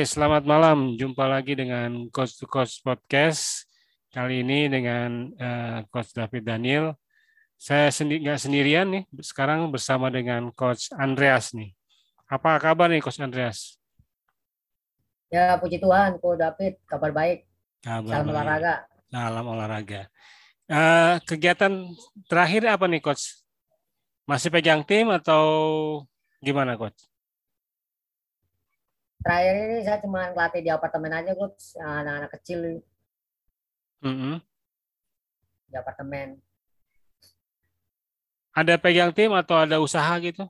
Oke, selamat malam. Jumpa lagi dengan Coach to Coach Podcast. Kali ini dengan uh, Coach David Daniel. Saya sendi nggak sendirian nih, sekarang bersama dengan Coach Andreas nih. Apa kabar nih Coach Andreas? Ya, puji Tuhan, Coach David, kabar baik. Kabar Salam baik. olahraga. Salam olahraga. Uh, kegiatan terakhir apa nih Coach? Masih pegang tim atau gimana Coach? Terakhir ini saya cuma ngelatih di apartemen aja coach anak-anak kecil mm -hmm. di apartemen. Ada pegang tim atau ada usaha gitu?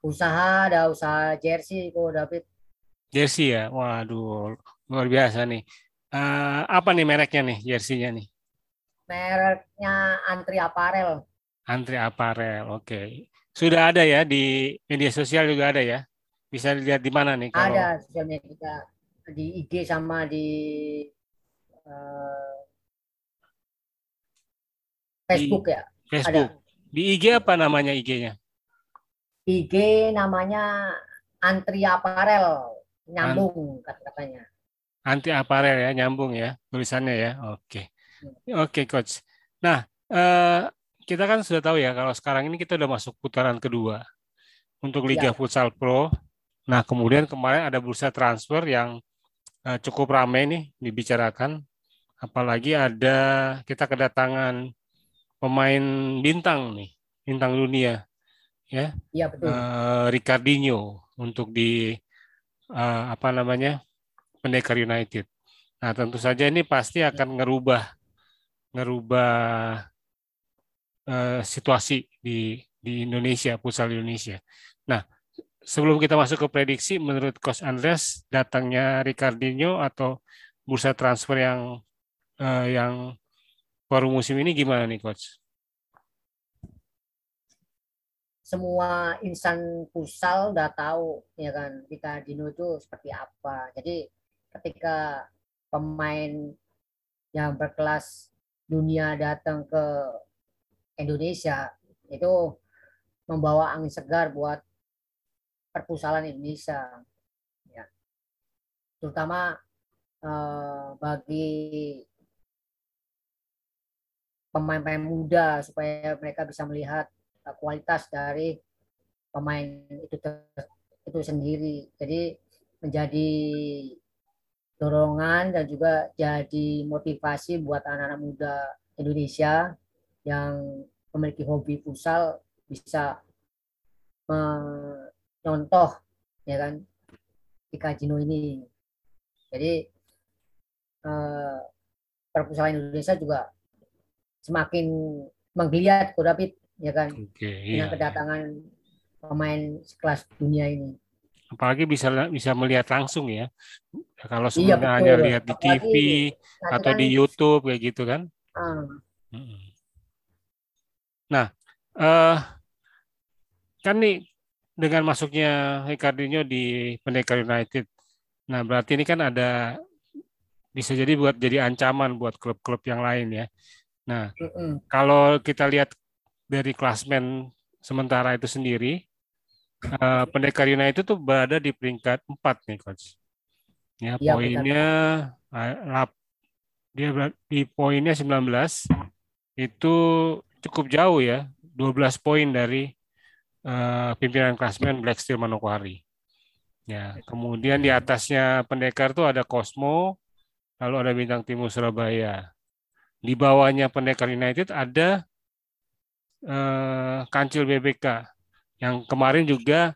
Usaha ada usaha jersey kok David. Jersey ya? Waduh luar biasa nih. Uh, apa nih mereknya nih jerseynya nih? Mereknya Antri Apparel Antri Apparel oke. Okay. sudah ada ya di media sosial juga ada ya bisa dilihat di mana nih? Kalau... Ada sosial media di IG sama di uh, Facebook di ya. Facebook. Ada. Di IG apa namanya IG-nya? IG namanya Antri Aparel, nyambung An kata-katanya. Anti Aparel ya, nyambung ya tulisannya ya. Oke. Okay. Oke, okay, coach. Nah, uh, kita kan sudah tahu ya kalau sekarang ini kita udah masuk putaran kedua untuk Liga ya. Futsal Pro Nah, kemudian kemarin ada bursa transfer yang uh, cukup ramai nih dibicarakan. Apalagi ada kita kedatangan pemain bintang nih, bintang dunia, ya. Iya betul. Uh, Ricardinho untuk di uh, apa namanya Pendekar United. Nah, tentu saja ini pasti akan ngerubah ngerubah uh, situasi di di Indonesia, pusat Indonesia. Nah, sebelum kita masuk ke prediksi, menurut Coach Andreas datangnya Ricardinho atau bursa transfer yang uh, yang baru musim ini gimana nih Coach? Semua insan pusal udah tahu ya kan Ricardinho itu seperti apa. Jadi ketika pemain yang berkelas dunia datang ke Indonesia itu membawa angin segar buat perpustakaan Indonesia. Ya. Terutama eh, bagi pemain-pemain muda supaya mereka bisa melihat uh, kualitas dari pemain itu itu sendiri. Jadi menjadi dorongan dan juga jadi motivasi buat anak-anak muda Indonesia yang memiliki hobi futsal bisa contoh ya kan di Kajino ini. Jadi eh, perpustakaan Indonesia juga semakin menggeliat kok David ya kan okay, dengan iya. kedatangan pemain sekelas dunia ini. Apalagi bisa bisa melihat langsung ya. Kalau iya, sebelumnya iya, hanya lihat di TV atau kan, di YouTube kayak gitu kan. Uh. Nah, uh, kan nih dengan masuknya Ricardinho di Pendekar United. Nah, berarti ini kan ada bisa jadi buat jadi ancaman buat klub-klub yang lain ya. Nah, mm -mm. kalau kita lihat dari klasmen sementara itu sendiri, uh, Pendekar United itu berada di peringkat 4 nih, coach. Ya, ya poinnya uh, dia di poinnya 19 itu cukup jauh ya, 12 poin dari uh, pimpinan klasmen Black Steel Manokwari. Ya, kemudian di atasnya pendekar tuh ada Cosmo, lalu ada Bintang Timur Surabaya. Di bawahnya pendekar United ada uh, Kancil BBK yang kemarin juga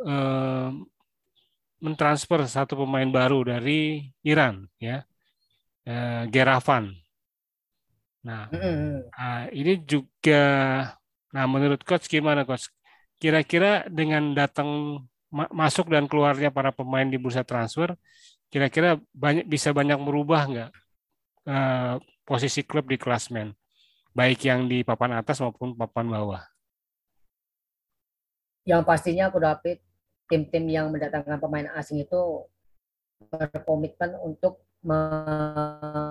uh, mentransfer satu pemain baru dari Iran, ya, uh, Geravan. Nah, uh, ini juga, nah menurut coach gimana coach? Kira-kira dengan datang masuk dan keluarnya para pemain di bursa transfer, kira-kira banyak bisa banyak merubah nggak uh, posisi klub di klasmen, baik yang di papan atas maupun papan bawah? Yang pastinya aku dapat tim-tim yang mendatangkan pemain asing itu berkomitmen untuk mendongkrak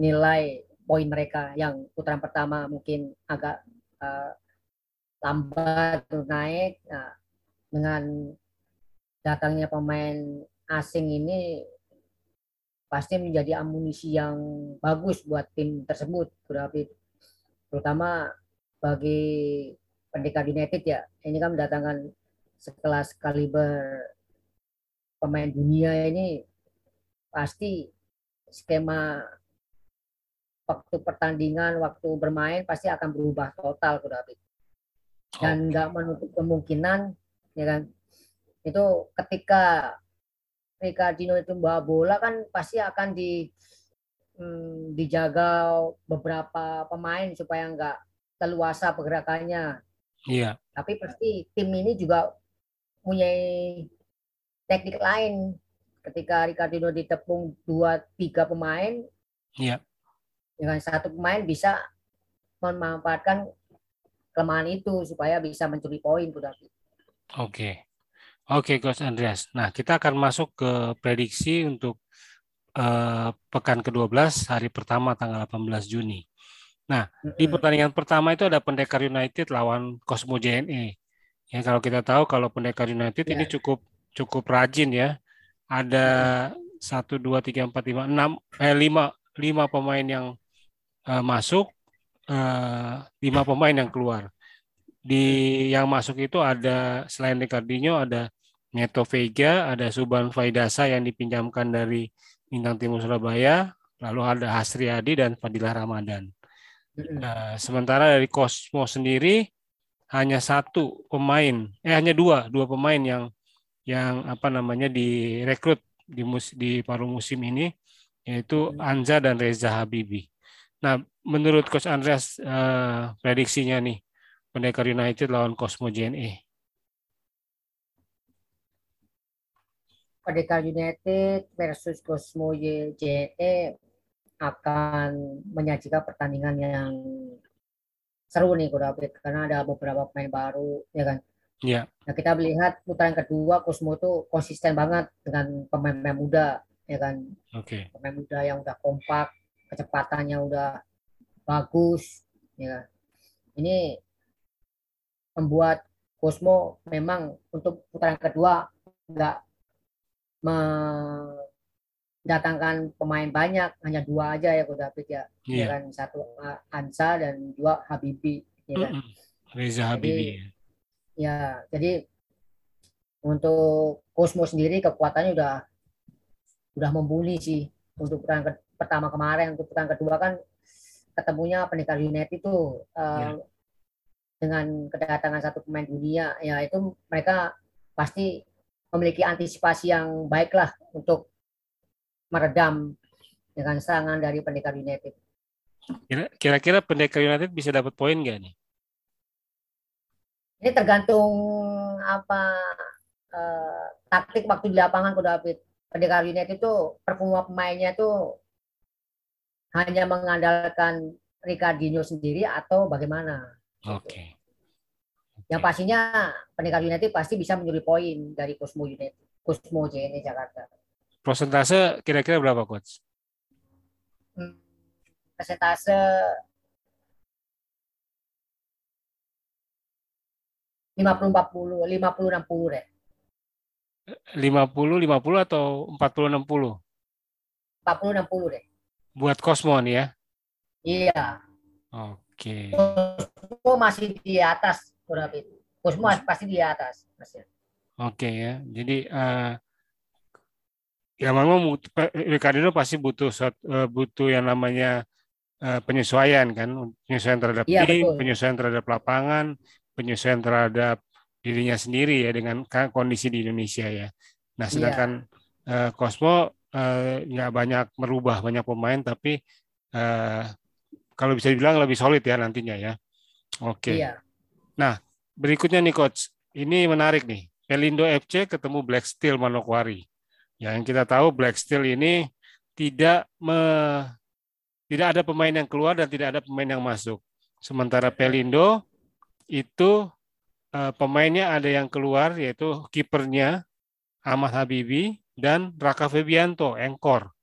nilai poin mereka yang putaran pertama mungkin agak uh, lambat naik nah, dengan datangnya pemain asing ini pasti menjadi amunisi yang bagus buat tim tersebut, berarti terutama bagi Pendekar United ya. Ini kan mendatangkan sekelas kaliber pemain dunia ini pasti skema waktu pertandingan, waktu bermain pasti akan berubah total, David. Dan nggak okay. menutup kemungkinan, ya kan, itu ketika Ricardino itu bawa bola kan pasti akan di hmm, dijaga beberapa pemain supaya nggak teluasa pergerakannya. Iya. Tapi pasti tim ini juga punya teknik lain. Ketika Ricardino ditepung dua tiga pemain, iya dengan satu pemain bisa memanfaatkan kelemahan itu supaya bisa mencuri poin Bu David. Oke. Oke, Coach Andreas. Nah, kita akan masuk ke prediksi untuk uh, pekan ke-12 hari pertama tanggal 18 Juni. Nah, mm-hmm. di pertandingan pertama itu ada Pendekar United lawan Cosmo JNE. Ya, kalau kita tahu kalau Pendekar United yeah. ini cukup cukup rajin ya. Ada satu dua tiga empat lima enam eh lima lima pemain yang uh, masuk, uh, lima pemain yang keluar. Di yang masuk itu ada selain Ricardinho ada Neto Vega, ada Suban Faidasa yang dipinjamkan dari Bintang Timur Surabaya, lalu ada Hasriadi dan Fadilah Ramadan. Nah, sementara dari Cosmo sendiri hanya satu pemain, eh hanya dua, dua pemain yang yang apa namanya direkrut di mus, di paruh musim ini yaitu Anza dan Reza Habibi. Nah, menurut Coach Andreas uh, prediksinya nih, Pendekar United lawan Cosmo JNE. Pendekar United versus Cosmo JNE akan menyajikan pertandingan yang seru nih David karena ada beberapa pemain baru ya kan. Iya. Nah kita melihat putaran kedua Cosmo itu konsisten banget dengan pemain-pemain muda ya kan. Oke. Okay. Pemain muda yang udah kompak, kecepatannya udah bagus ya ini membuat Cosmo memang untuk putaran kedua nggak mendatangkan pemain banyak hanya dua aja ya David ya. Yeah. kan? Satu Ansa dan dua Habibi ya kan? Reza Habibi jadi, ya jadi untuk Cosmo sendiri kekuatannya udah udah membuli sih untuk putaran pertama kemarin untuk putaran kedua kan ketemunya Pendekar United itu uh, ya. dengan kedatangan satu pemain dunia ya itu mereka pasti memiliki antisipasi yang baik lah untuk meredam dengan serangan dari Pendekar United. Kira-kira Pendekar United bisa dapat poin nggak nih? Ini tergantung apa uh, taktik waktu di lapangan kuda David. Pendekar United itu performa pemainnya itu hanya mengandalkan Ricardinho sendiri atau bagaimana? Oke. Okay. Yang pastinya Pendekar United pasti bisa mencuri poin dari Cosmo United, Cosmo JNE Jakarta. Persentase kira-kira berapa, coach? Hmm, persentase lima puluh empat puluh, lima puluh enam puluh deh. Lima puluh, lima puluh atau empat puluh enam puluh? Empat puluh enam puluh deh buat Cosmo nih ya? Iya. Oke. Cosmo masih di atas itu? Cosmo pasti di atas. Masih. Oke ya. Jadi uh, ya memang Ricardo pasti butuh uh, butuh yang namanya uh, penyesuaian kan, penyesuaian terhadap iya, tim, betul. penyesuaian terhadap lapangan, penyesuaian terhadap dirinya sendiri ya dengan kondisi di Indonesia ya. Nah, sedangkan iya. uh, Cosmo Eh, nggak uh, banyak merubah banyak pemain tapi uh, kalau bisa dibilang lebih solid ya nantinya ya. Oke. Okay. Iya. Nah berikutnya nih coach, ini menarik nih. Pelindo FC ketemu Black Steel Manokwari. Yang kita tahu Black Steel ini tidak me, tidak ada pemain yang keluar dan tidak ada pemain yang masuk. Sementara Pelindo itu uh, pemainnya ada yang keluar yaitu kipernya Ahmad Habibi dan Raka Febianto, engkor.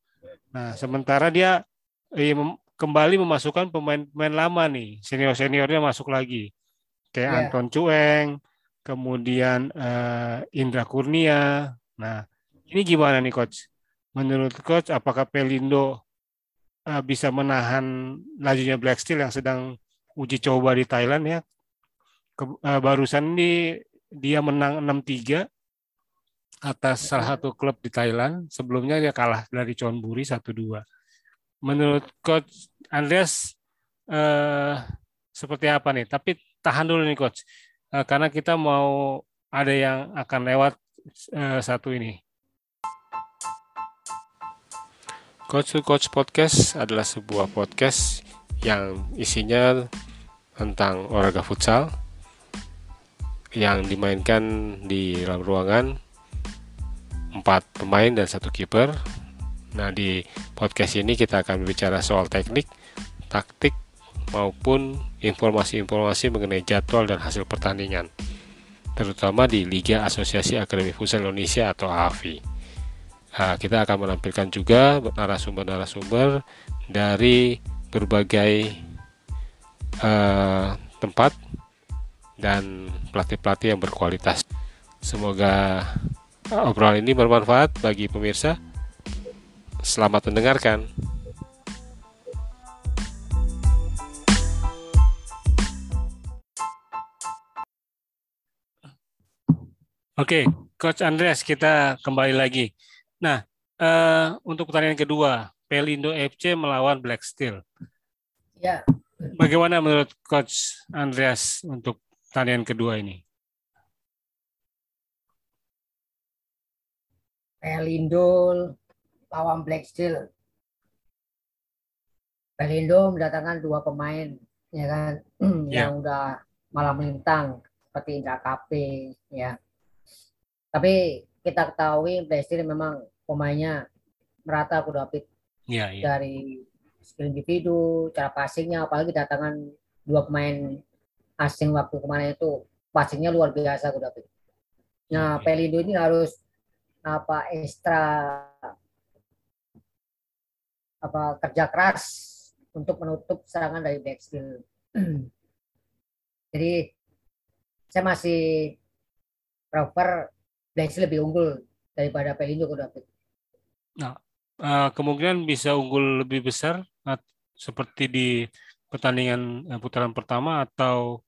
Nah, sementara dia eh, kembali memasukkan pemain-pemain lama nih, senior-seniornya masuk lagi. Kayak yeah. Anton Cueng, kemudian uh, Indra Kurnia. Nah, ini gimana nih coach? Menurut coach apakah Pelindo uh, bisa menahan lajunya Black Steel yang sedang uji coba di Thailand ya? Ke, uh, barusan ini dia menang 6-3 atas salah satu klub di Thailand. Sebelumnya dia kalah dari Chonburi 1-2. Menurut coach Andreas uh, seperti apa nih? Tapi tahan dulu nih coach uh, karena kita mau ada yang akan lewat uh, satu ini. Coach to Coach Podcast adalah sebuah podcast yang isinya tentang olahraga futsal yang dimainkan di dalam ruangan empat pemain dan satu kiper. Nah di podcast ini kita akan berbicara soal teknik, taktik, maupun informasi-informasi mengenai jadwal dan hasil pertandingan, terutama di Liga Asosiasi Akademi Futsal Indonesia atau AFI. Nah, kita akan menampilkan juga narasumber-narasumber dari berbagai uh, tempat dan pelatih-pelatih yang berkualitas. Semoga obrolan ini bermanfaat bagi pemirsa. Selamat mendengarkan. Oke, Coach Andreas, kita kembali lagi. Nah, uh, untuk pertandingan kedua, Pelindo FC melawan Black Steel. Ya. Bagaimana menurut Coach Andreas untuk pertandingan kedua ini? Pelindo lawan Black Steel. Pelindo mendatangkan dua pemain, ya kan, ya. yang udah malam melintang seperti Indra Kape, ya tapi kita ketahui Presiden memang pemainnya merata aku David ya, ya. dari skill individu, cara passingnya, apalagi datangan dua pemain asing waktu kemarin itu passingnya luar biasa aku David. Nah. Pelindo ini harus apa ekstra apa kerja keras untuk menutup serangan dari backsteel. Jadi saya masih prefer Blaise lebih unggul daripada Pelindo kalau David. Nah, uh, kemungkinan bisa unggul lebih besar seperti di pertandingan uh, putaran pertama atau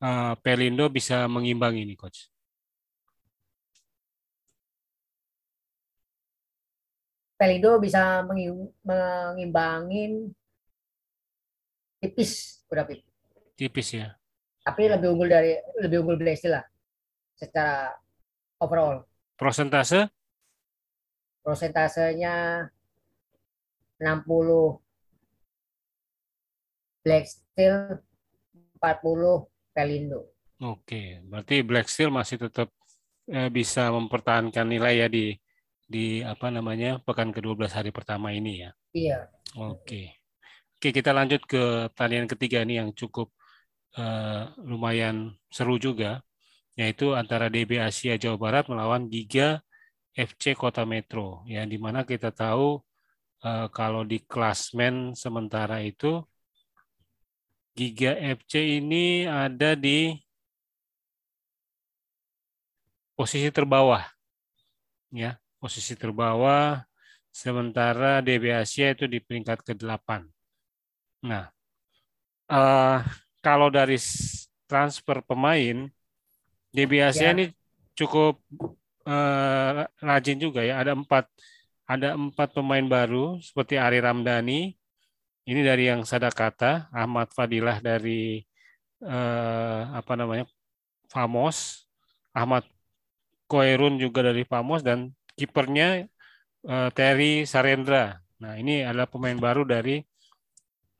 uh, Pelindo bisa mengimbang ini, coach. Pelindo bisa mengimbangin tipis, David. Tipis ya. Tapi lebih unggul dari lebih unggul Blaise lah secara overall. Prosentase? Prosentasenya 60 Black Steel, 40 Pelindo. Oke, berarti Black Steel masih tetap eh, bisa mempertahankan nilai ya di di apa namanya pekan ke-12 hari pertama ini ya. Iya. Oke. Oke, kita lanjut ke pertandingan ketiga ini yang cukup uh, lumayan seru juga yaitu antara DB Asia Jawa Barat melawan Giga FC Kota Metro ya di mana kita tahu uh, kalau di klasmen sementara itu Giga FC ini ada di posisi terbawah ya posisi terbawah sementara DB Asia itu di peringkat ke-8 nah uh, kalau dari transfer pemain DB Asia ya. ini cukup uh, rajin juga ya. Ada empat ada empat pemain baru seperti Ari Ramdhani. Ini dari yang Sadakata, Ahmad Fadilah dari uh, apa namanya Famos, Ahmad Koerun juga dari Famos dan kipernya uh, Terry Sarendra. Nah ini adalah pemain baru dari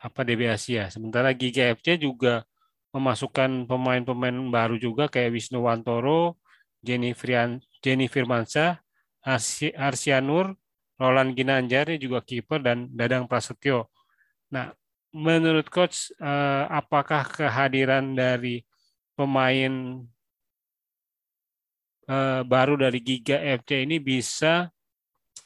apa DB Asia. Sementara Giga FC juga memasukkan pemain-pemain baru juga kayak Wisnu Wantoro, Jenny, Frian, Jenny Arsianur, Roland Ginanjar juga kiper dan Dadang Prasetyo. Nah, menurut coach eh, apakah kehadiran dari pemain eh, baru dari Giga FC ini bisa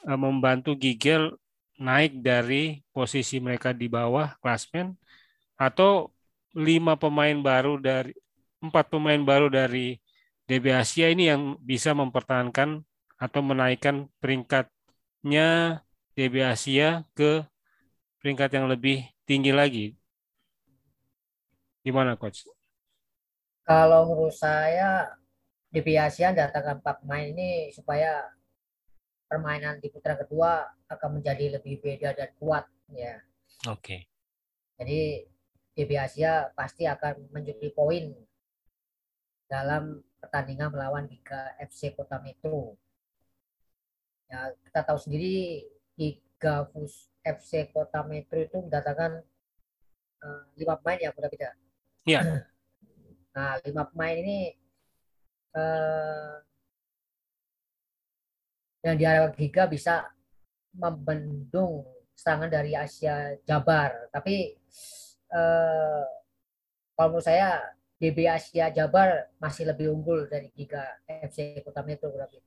eh, membantu Giga naik dari posisi mereka di bawah klasmen atau lima pemain baru dari empat pemain baru dari DB Asia ini yang bisa mempertahankan atau menaikkan peringkatnya DB Asia ke peringkat yang lebih tinggi lagi. Gimana coach? Kalau menurut saya DB Asia datangkan Pak pemain ini supaya permainan di putaran kedua akan menjadi lebih beda dan kuat ya. Oke. Okay. Jadi DB Asia pasti akan menjadi poin dalam pertandingan melawan Liga FC Kota Metro. Ya, kita tahu sendiri Liga FC Kota Metro itu mendatangkan uh, lima pemain ya, udah tidak? Iya. Nah, lima pemain ini uh, yang diharapkan Giga bisa membendung serangan dari Asia Jabar. Tapi uh, kalau menurut saya DB Asia Jabar masih lebih unggul dari Giga FC Kota Metro berarti.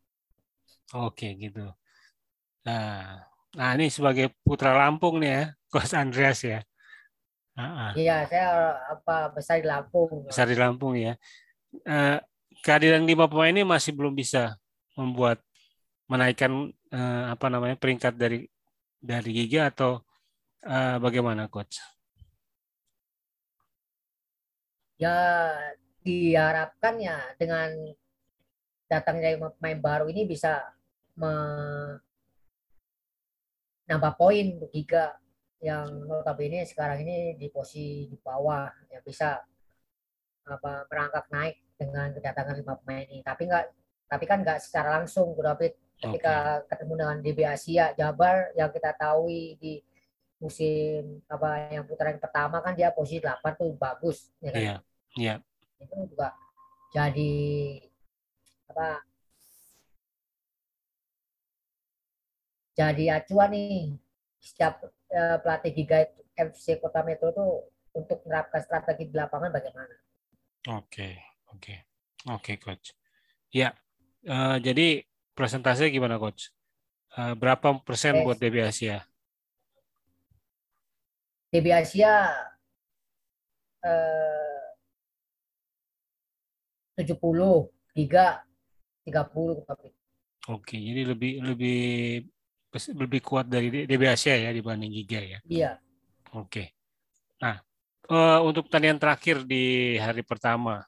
Oke gitu. Nah, nah ini sebagai putra Lampung nih ya, Coach Andreas ya. Iya, saya apa besar di Lampung. Besar di Lampung ya. Uh, kehadiran lima pemain ini masih belum bisa membuat menaikkan uh, apa namanya peringkat dari dari Giga atau uh, bagaimana, coach? Ya diharapkan ya dengan datangnya pemain baru ini bisa menambah poin untuk Giga yang notabene sekarang ini di posisi di bawah ya bisa apa merangkak naik dengan kedatangan lima pemain ini tapi nggak tapi kan nggak secara langsung David ketika okay. ketemu dengan DB Asia Jabar yang kita tahu di musim apa yang putaran pertama kan dia posisi 8 tuh bagus ya kan? Iya. Yeah. Yeah. Itu juga jadi apa jadi acuan nih setiap uh, pelatih Giga FC Kota Metro itu untuk menerapkan strategi di lapangan bagaimana? Oke, okay, oke, okay. oke, okay, coach. Ya, uh, jadi presentasinya gimana, coach? Uh, berapa persen yes. buat DB Asia? DB Asia uh, 70, Giga 30 Oke, okay, jadi lebih lebih lebih kuat dari DB Asia ya dibanding Giga ya. Iya. Oke. Nah, uh, untuk pertandingan terakhir di hari pertama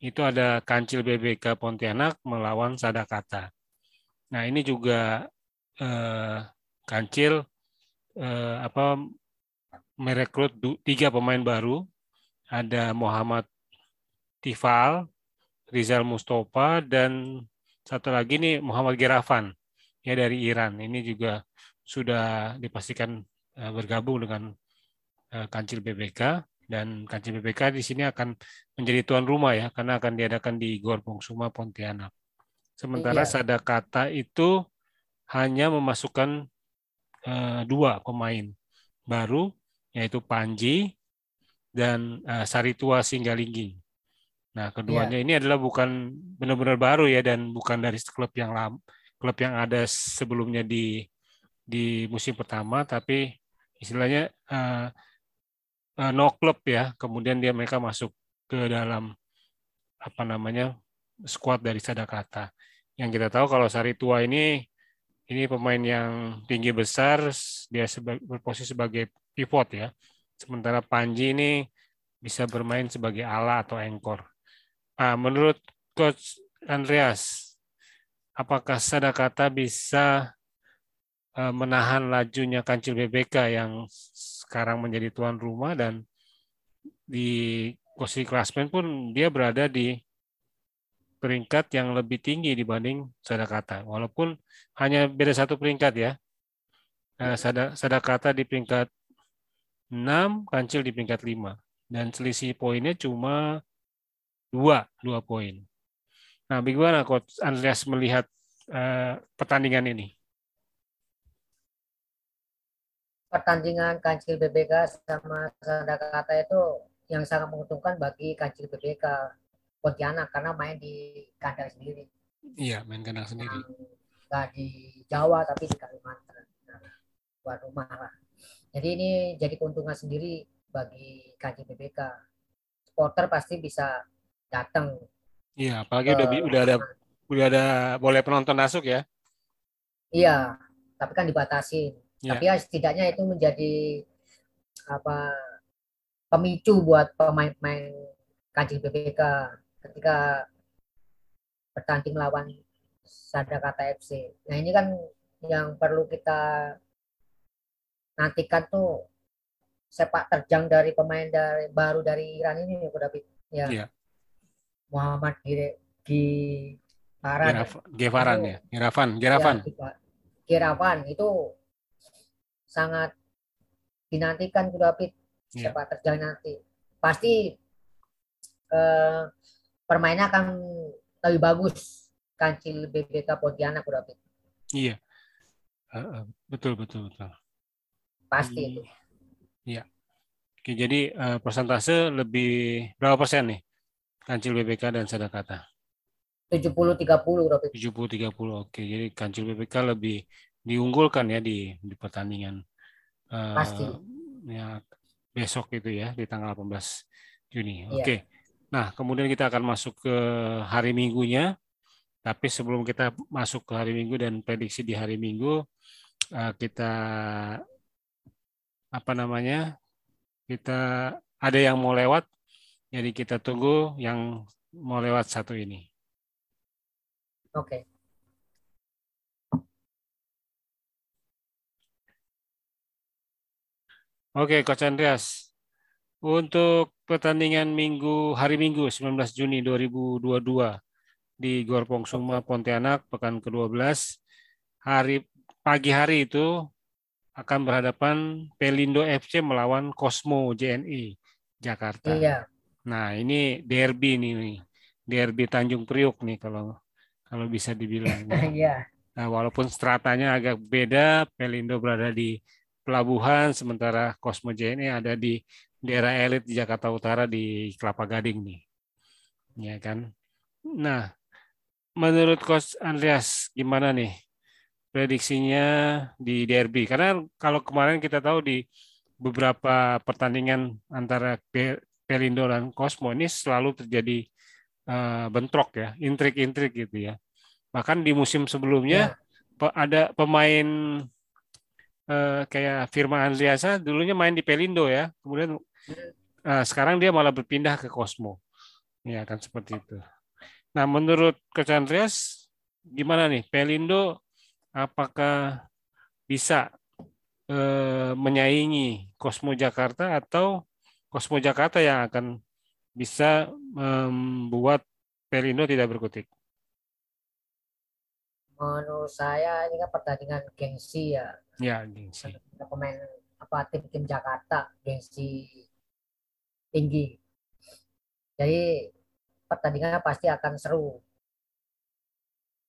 itu ada Kancil BBK Pontianak melawan Sadakata. Nah, ini juga uh, Kancil uh, apa merekrut tiga pemain baru. Ada Muhammad Tifal, Rizal Mustafa dan satu lagi nih Muhammad Gerafan ya dari Iran. Ini juga sudah dipastikan uh, bergabung dengan uh, Kancil BBK dan BBK di sini akan menjadi tuan rumah ya karena akan diadakan di Gor Suma Pontianak. Sementara iya. Sadakata itu hanya memasukkan uh, dua pemain baru yaitu Panji dan uh, Saritua Singgalinggi. Nah, keduanya yeah. ini adalah bukan benar-benar baru ya dan bukan dari klub yang lama, klub yang ada sebelumnya di di musim pertama tapi istilahnya uh, uh, no klub ya. Kemudian dia mereka masuk ke dalam apa namanya squad dari Sadakata yang kita tahu kalau Sari Tua ini ini pemain yang tinggi besar dia sebagai, berposisi sebagai pivot ya. Sementara Panji ini bisa bermain sebagai ala atau engkor. Nah, menurut coach Andreas apakah Sadakata bisa eh, menahan lajunya Kancil BBK yang sekarang menjadi tuan rumah dan di posisi klasmen pun dia berada di peringkat yang lebih tinggi dibanding Sadakata. Walaupun hanya beda satu peringkat ya. Eh, Sadakata di peringkat 6, Kancil di peringkat 5. Dan selisih poinnya cuma dua, dua poin. Nah, bagaimana Coach Andreas melihat uh, pertandingan ini? Pertandingan Kancil BBK sama Sadakata itu yang sangat menguntungkan bagi Kancil BBK Pontianak karena main di kandang sendiri. Iya, main kandang sendiri. Nggak di Jawa tapi di Kalimantan. Nah, buat rumah lah. Jadi ini jadi keuntungan sendiri bagi Kancil BBK. Supporter pasti bisa datang Iya, apalagi udah udah ada udah ada boleh penonton masuk ya. Iya, tapi kan dibatasi. Ya. Tapi ya setidaknya itu menjadi apa pemicu buat pemain-pemain kancing BPK ketika bertanding melawan Sadakata FC. Nah ini kan yang perlu kita nantikan tuh sepak terjang dari pemain dari baru dari Iran ini ya David ya. Iya. Muhammad Gifaran. Gevaran ya. Geravan, Geravan. Ya, Geravan itu sangat dinantikan David ya. sepak terjang nanti. Pasti eh, permainnya akan lebih bagus kancil BBK Pontianak David. Iya. Uh, betul betul betul. Pasti itu. Iya. Oke, jadi uh, persentase lebih berapa persen nih? Kancil BBK dan Sadakata. 70 30 David. 70 30. Oke, jadi Kancil BBK lebih diunggulkan ya di di pertandingan uh, Pasti. ya besok itu ya di tanggal 18 Juni. Iya. Oke. Nah, kemudian kita akan masuk ke hari Minggunya. Tapi sebelum kita masuk ke hari Minggu dan prediksi di hari Minggu, eh, kita apa namanya? Kita ada yang mau lewat, jadi kita tunggu yang mau lewat satu ini. Oke. Oke, Coach Andreas. Untuk pertandingan Minggu hari Minggu 19 Juni 2022 di Gor Pongsuma Pontianak pekan ke-12 hari pagi hari itu akan berhadapan Pelindo FC melawan Cosmo JNI Jakarta. Iya. Nah, ini derby nih, derby Tanjung Priuk nih kalau kalau bisa dibilang. Iya. Nah, walaupun stratanya agak beda, Pelindo berada di pelabuhan sementara Cosmo JNI ada di daerah elit di Jakarta Utara di Kelapa Gading nih. Ya kan? Nah, menurut Coach Andreas gimana nih prediksinya di derby? Karena kalau kemarin kita tahu di beberapa pertandingan antara Pelindo dan Cosmo ini selalu terjadi uh, bentrok ya, intrik-intrik gitu ya. Bahkan di musim sebelumnya ya. ada pemain uh, kayak Firman Andriasa dulunya main di Pelindo ya, kemudian Nah, sekarang dia malah berpindah ke Cosmo. Ya kan seperti itu. Nah, menurut Coach Andreas, gimana nih Pelindo apakah bisa eh, menyaingi Cosmo Jakarta atau Cosmo Jakarta yang akan bisa membuat Pelindo tidak berkutik? Menurut saya ini kan pertandingan gengsi ya. Ya, gengsi. Pemain apa tim-tim Jakarta gengsi tinggi. Jadi pertandingannya pasti akan seru.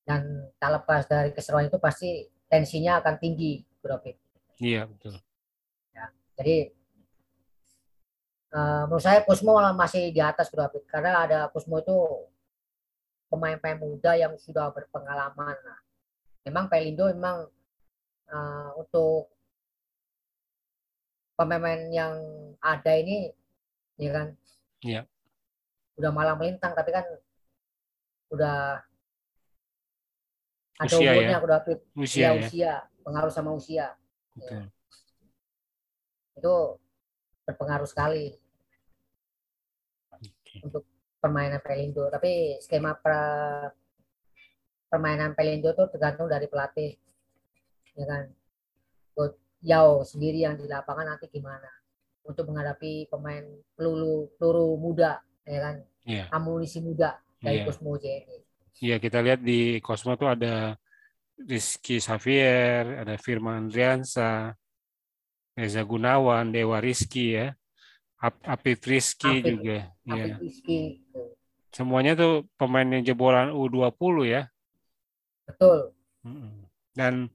Dan tak lepas dari keseruan itu pasti tensinya akan tinggi, Bro Iya, betul. Ya, jadi uh, menurut saya Kusmo masih di atas, Bro Karena ada Kusmo itu pemain-pemain muda yang sudah berpengalaman. Memang Pelindo memang uh, untuk pemain yang ada ini ya kan Iya. udah malam melintang tapi kan udah ada usia umurnya ya? udah usia, ya, usia pengaruh sama usia Ya. itu berpengaruh sekali okay. untuk permainan Pelindo tapi skema pra, permainan Pelindo itu tergantung dari pelatih ya kan Yao sendiri yang di lapangan nanti gimana untuk menghadapi pemain peluru peluru muda ya kan yeah. amunisi muda dari yeah. Cosmo. Iya kita lihat di Cosmo tuh ada Rizky Xavier, ada Firman Andriansa, Reza Gunawan, Dewa Rizky ya, Apif Rizky Apif, juga. Apif ya. Rizky. Semuanya tuh pemain yang jebolan U20 ya. Betul. Dan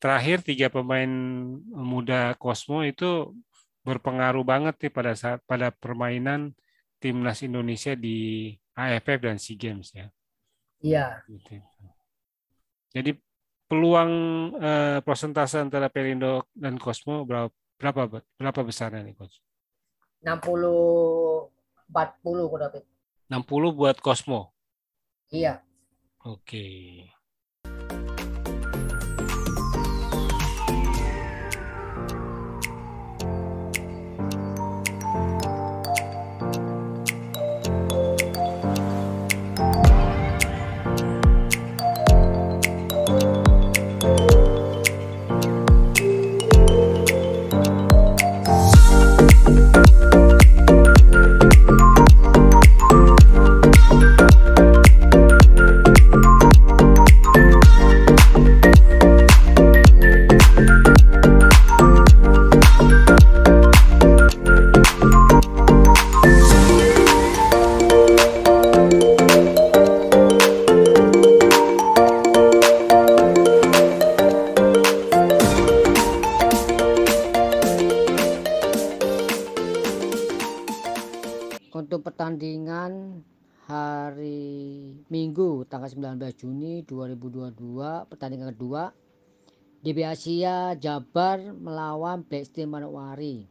terakhir tiga pemain muda Cosmo itu berpengaruh banget nih pada saat pada permainan timnas Indonesia di AFF dan SEA Games ya. Iya. Gitu. Jadi peluang eh, persentase antara Perindo dan Cosmo berapa berapa berapa besarnya nih coach? 60 40 David. 60 buat Cosmo. Iya. Oke. 19 Juni 2022 pertandingan kedua DB Asia Jabar melawan Black Steel Manokwari.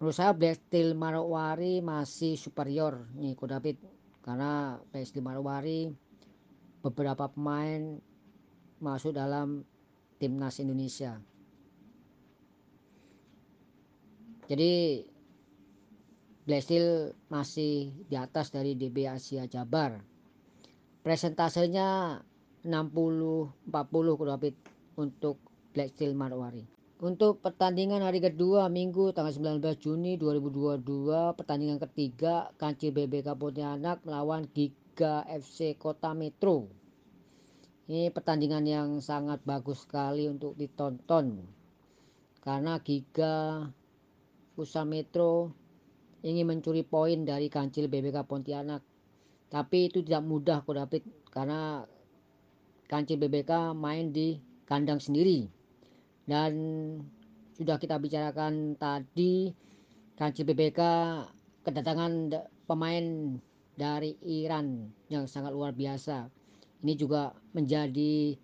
Menurut saya Black Steel Manokwari masih superior nih Ko David karena Black Steel Manokwari beberapa pemain masuk dalam timnas Indonesia. Jadi Black Steel masih di atas dari DB Asia Jabar. Presentasenya 60-40 Ko David untuk Black Steel Marwari. Untuk pertandingan hari kedua Minggu tanggal 19 Juni 2022 pertandingan ketiga Kancil BBK Pontianak melawan Giga FC Kota Metro. Ini pertandingan yang sangat bagus sekali untuk ditonton karena Giga Pusat Metro ingin mencuri poin dari kancil BBK Pontianak. Tapi itu tidak mudah Ko David karena kancil BBK main di kandang sendiri. Dan sudah kita bicarakan tadi kancil BBK kedatangan pemain dari Iran yang sangat luar biasa. Ini juga menjadi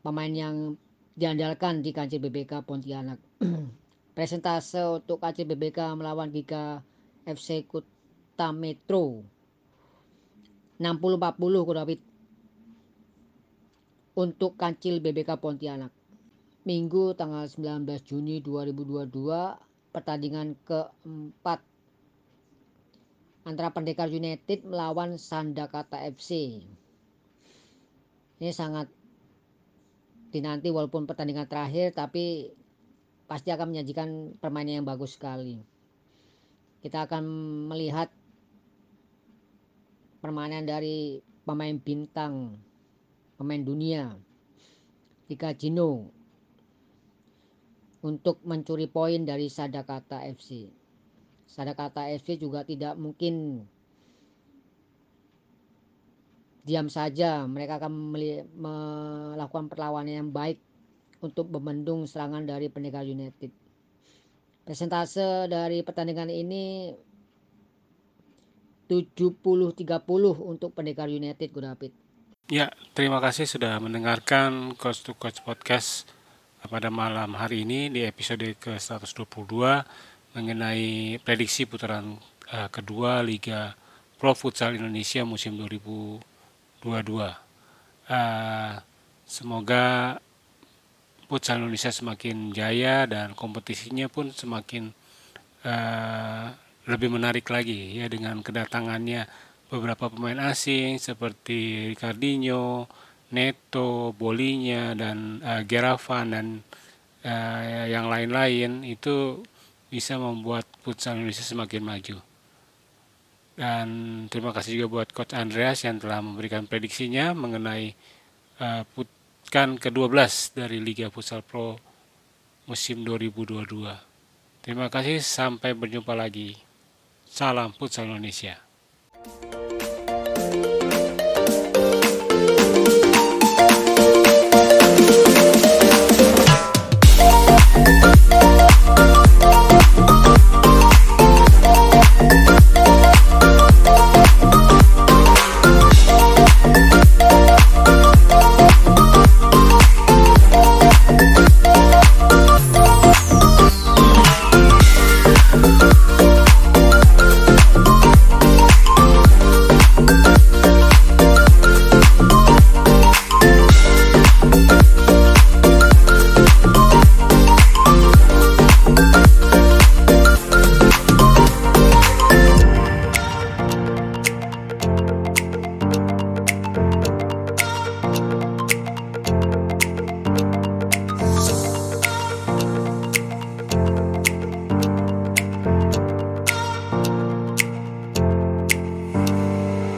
pemain yang diandalkan di kancil BBK Pontianak. presentase untuk KC BBK melawan Giga FC Kuta Metro 60-40 David untuk kancil BBK Pontianak. Minggu tanggal 19 Juni 2022 pertandingan keempat antara Pendekar United melawan Sandakata FC ini sangat dinanti walaupun pertandingan terakhir tapi pasti akan menyajikan permainan yang bagus sekali. Kita akan melihat permainan dari pemain bintang, pemain dunia, Tika Jino untuk mencuri poin dari Sadakata FC. Sadakata FC juga tidak mungkin diam saja. Mereka akan melakukan perlawanan yang baik untuk membendung serangan dari Pendekar United. Persentase dari pertandingan ini 70-30 untuk Pendekar United David. Ya, terima kasih sudah mendengarkan Coach to Coach Podcast pada malam hari ini di episode ke-122 mengenai prediksi putaran uh, kedua Liga Pro Futsal Indonesia musim 2022. Uh, semoga futsal Indonesia semakin jaya dan kompetisinya pun semakin uh, lebih menarik lagi ya dengan kedatangannya beberapa pemain asing seperti Ricardinho, Neto, Bolinya dan uh, Geravan dan uh, yang lain-lain itu bisa membuat futsal Indonesia semakin maju. Dan terima kasih juga buat Coach Andreas yang telah memberikan prediksinya mengenai uh, put pekan ke-12 dari Liga Futsal Pro musim 2022. Terima kasih, sampai berjumpa lagi. Salam Putra Indonesia.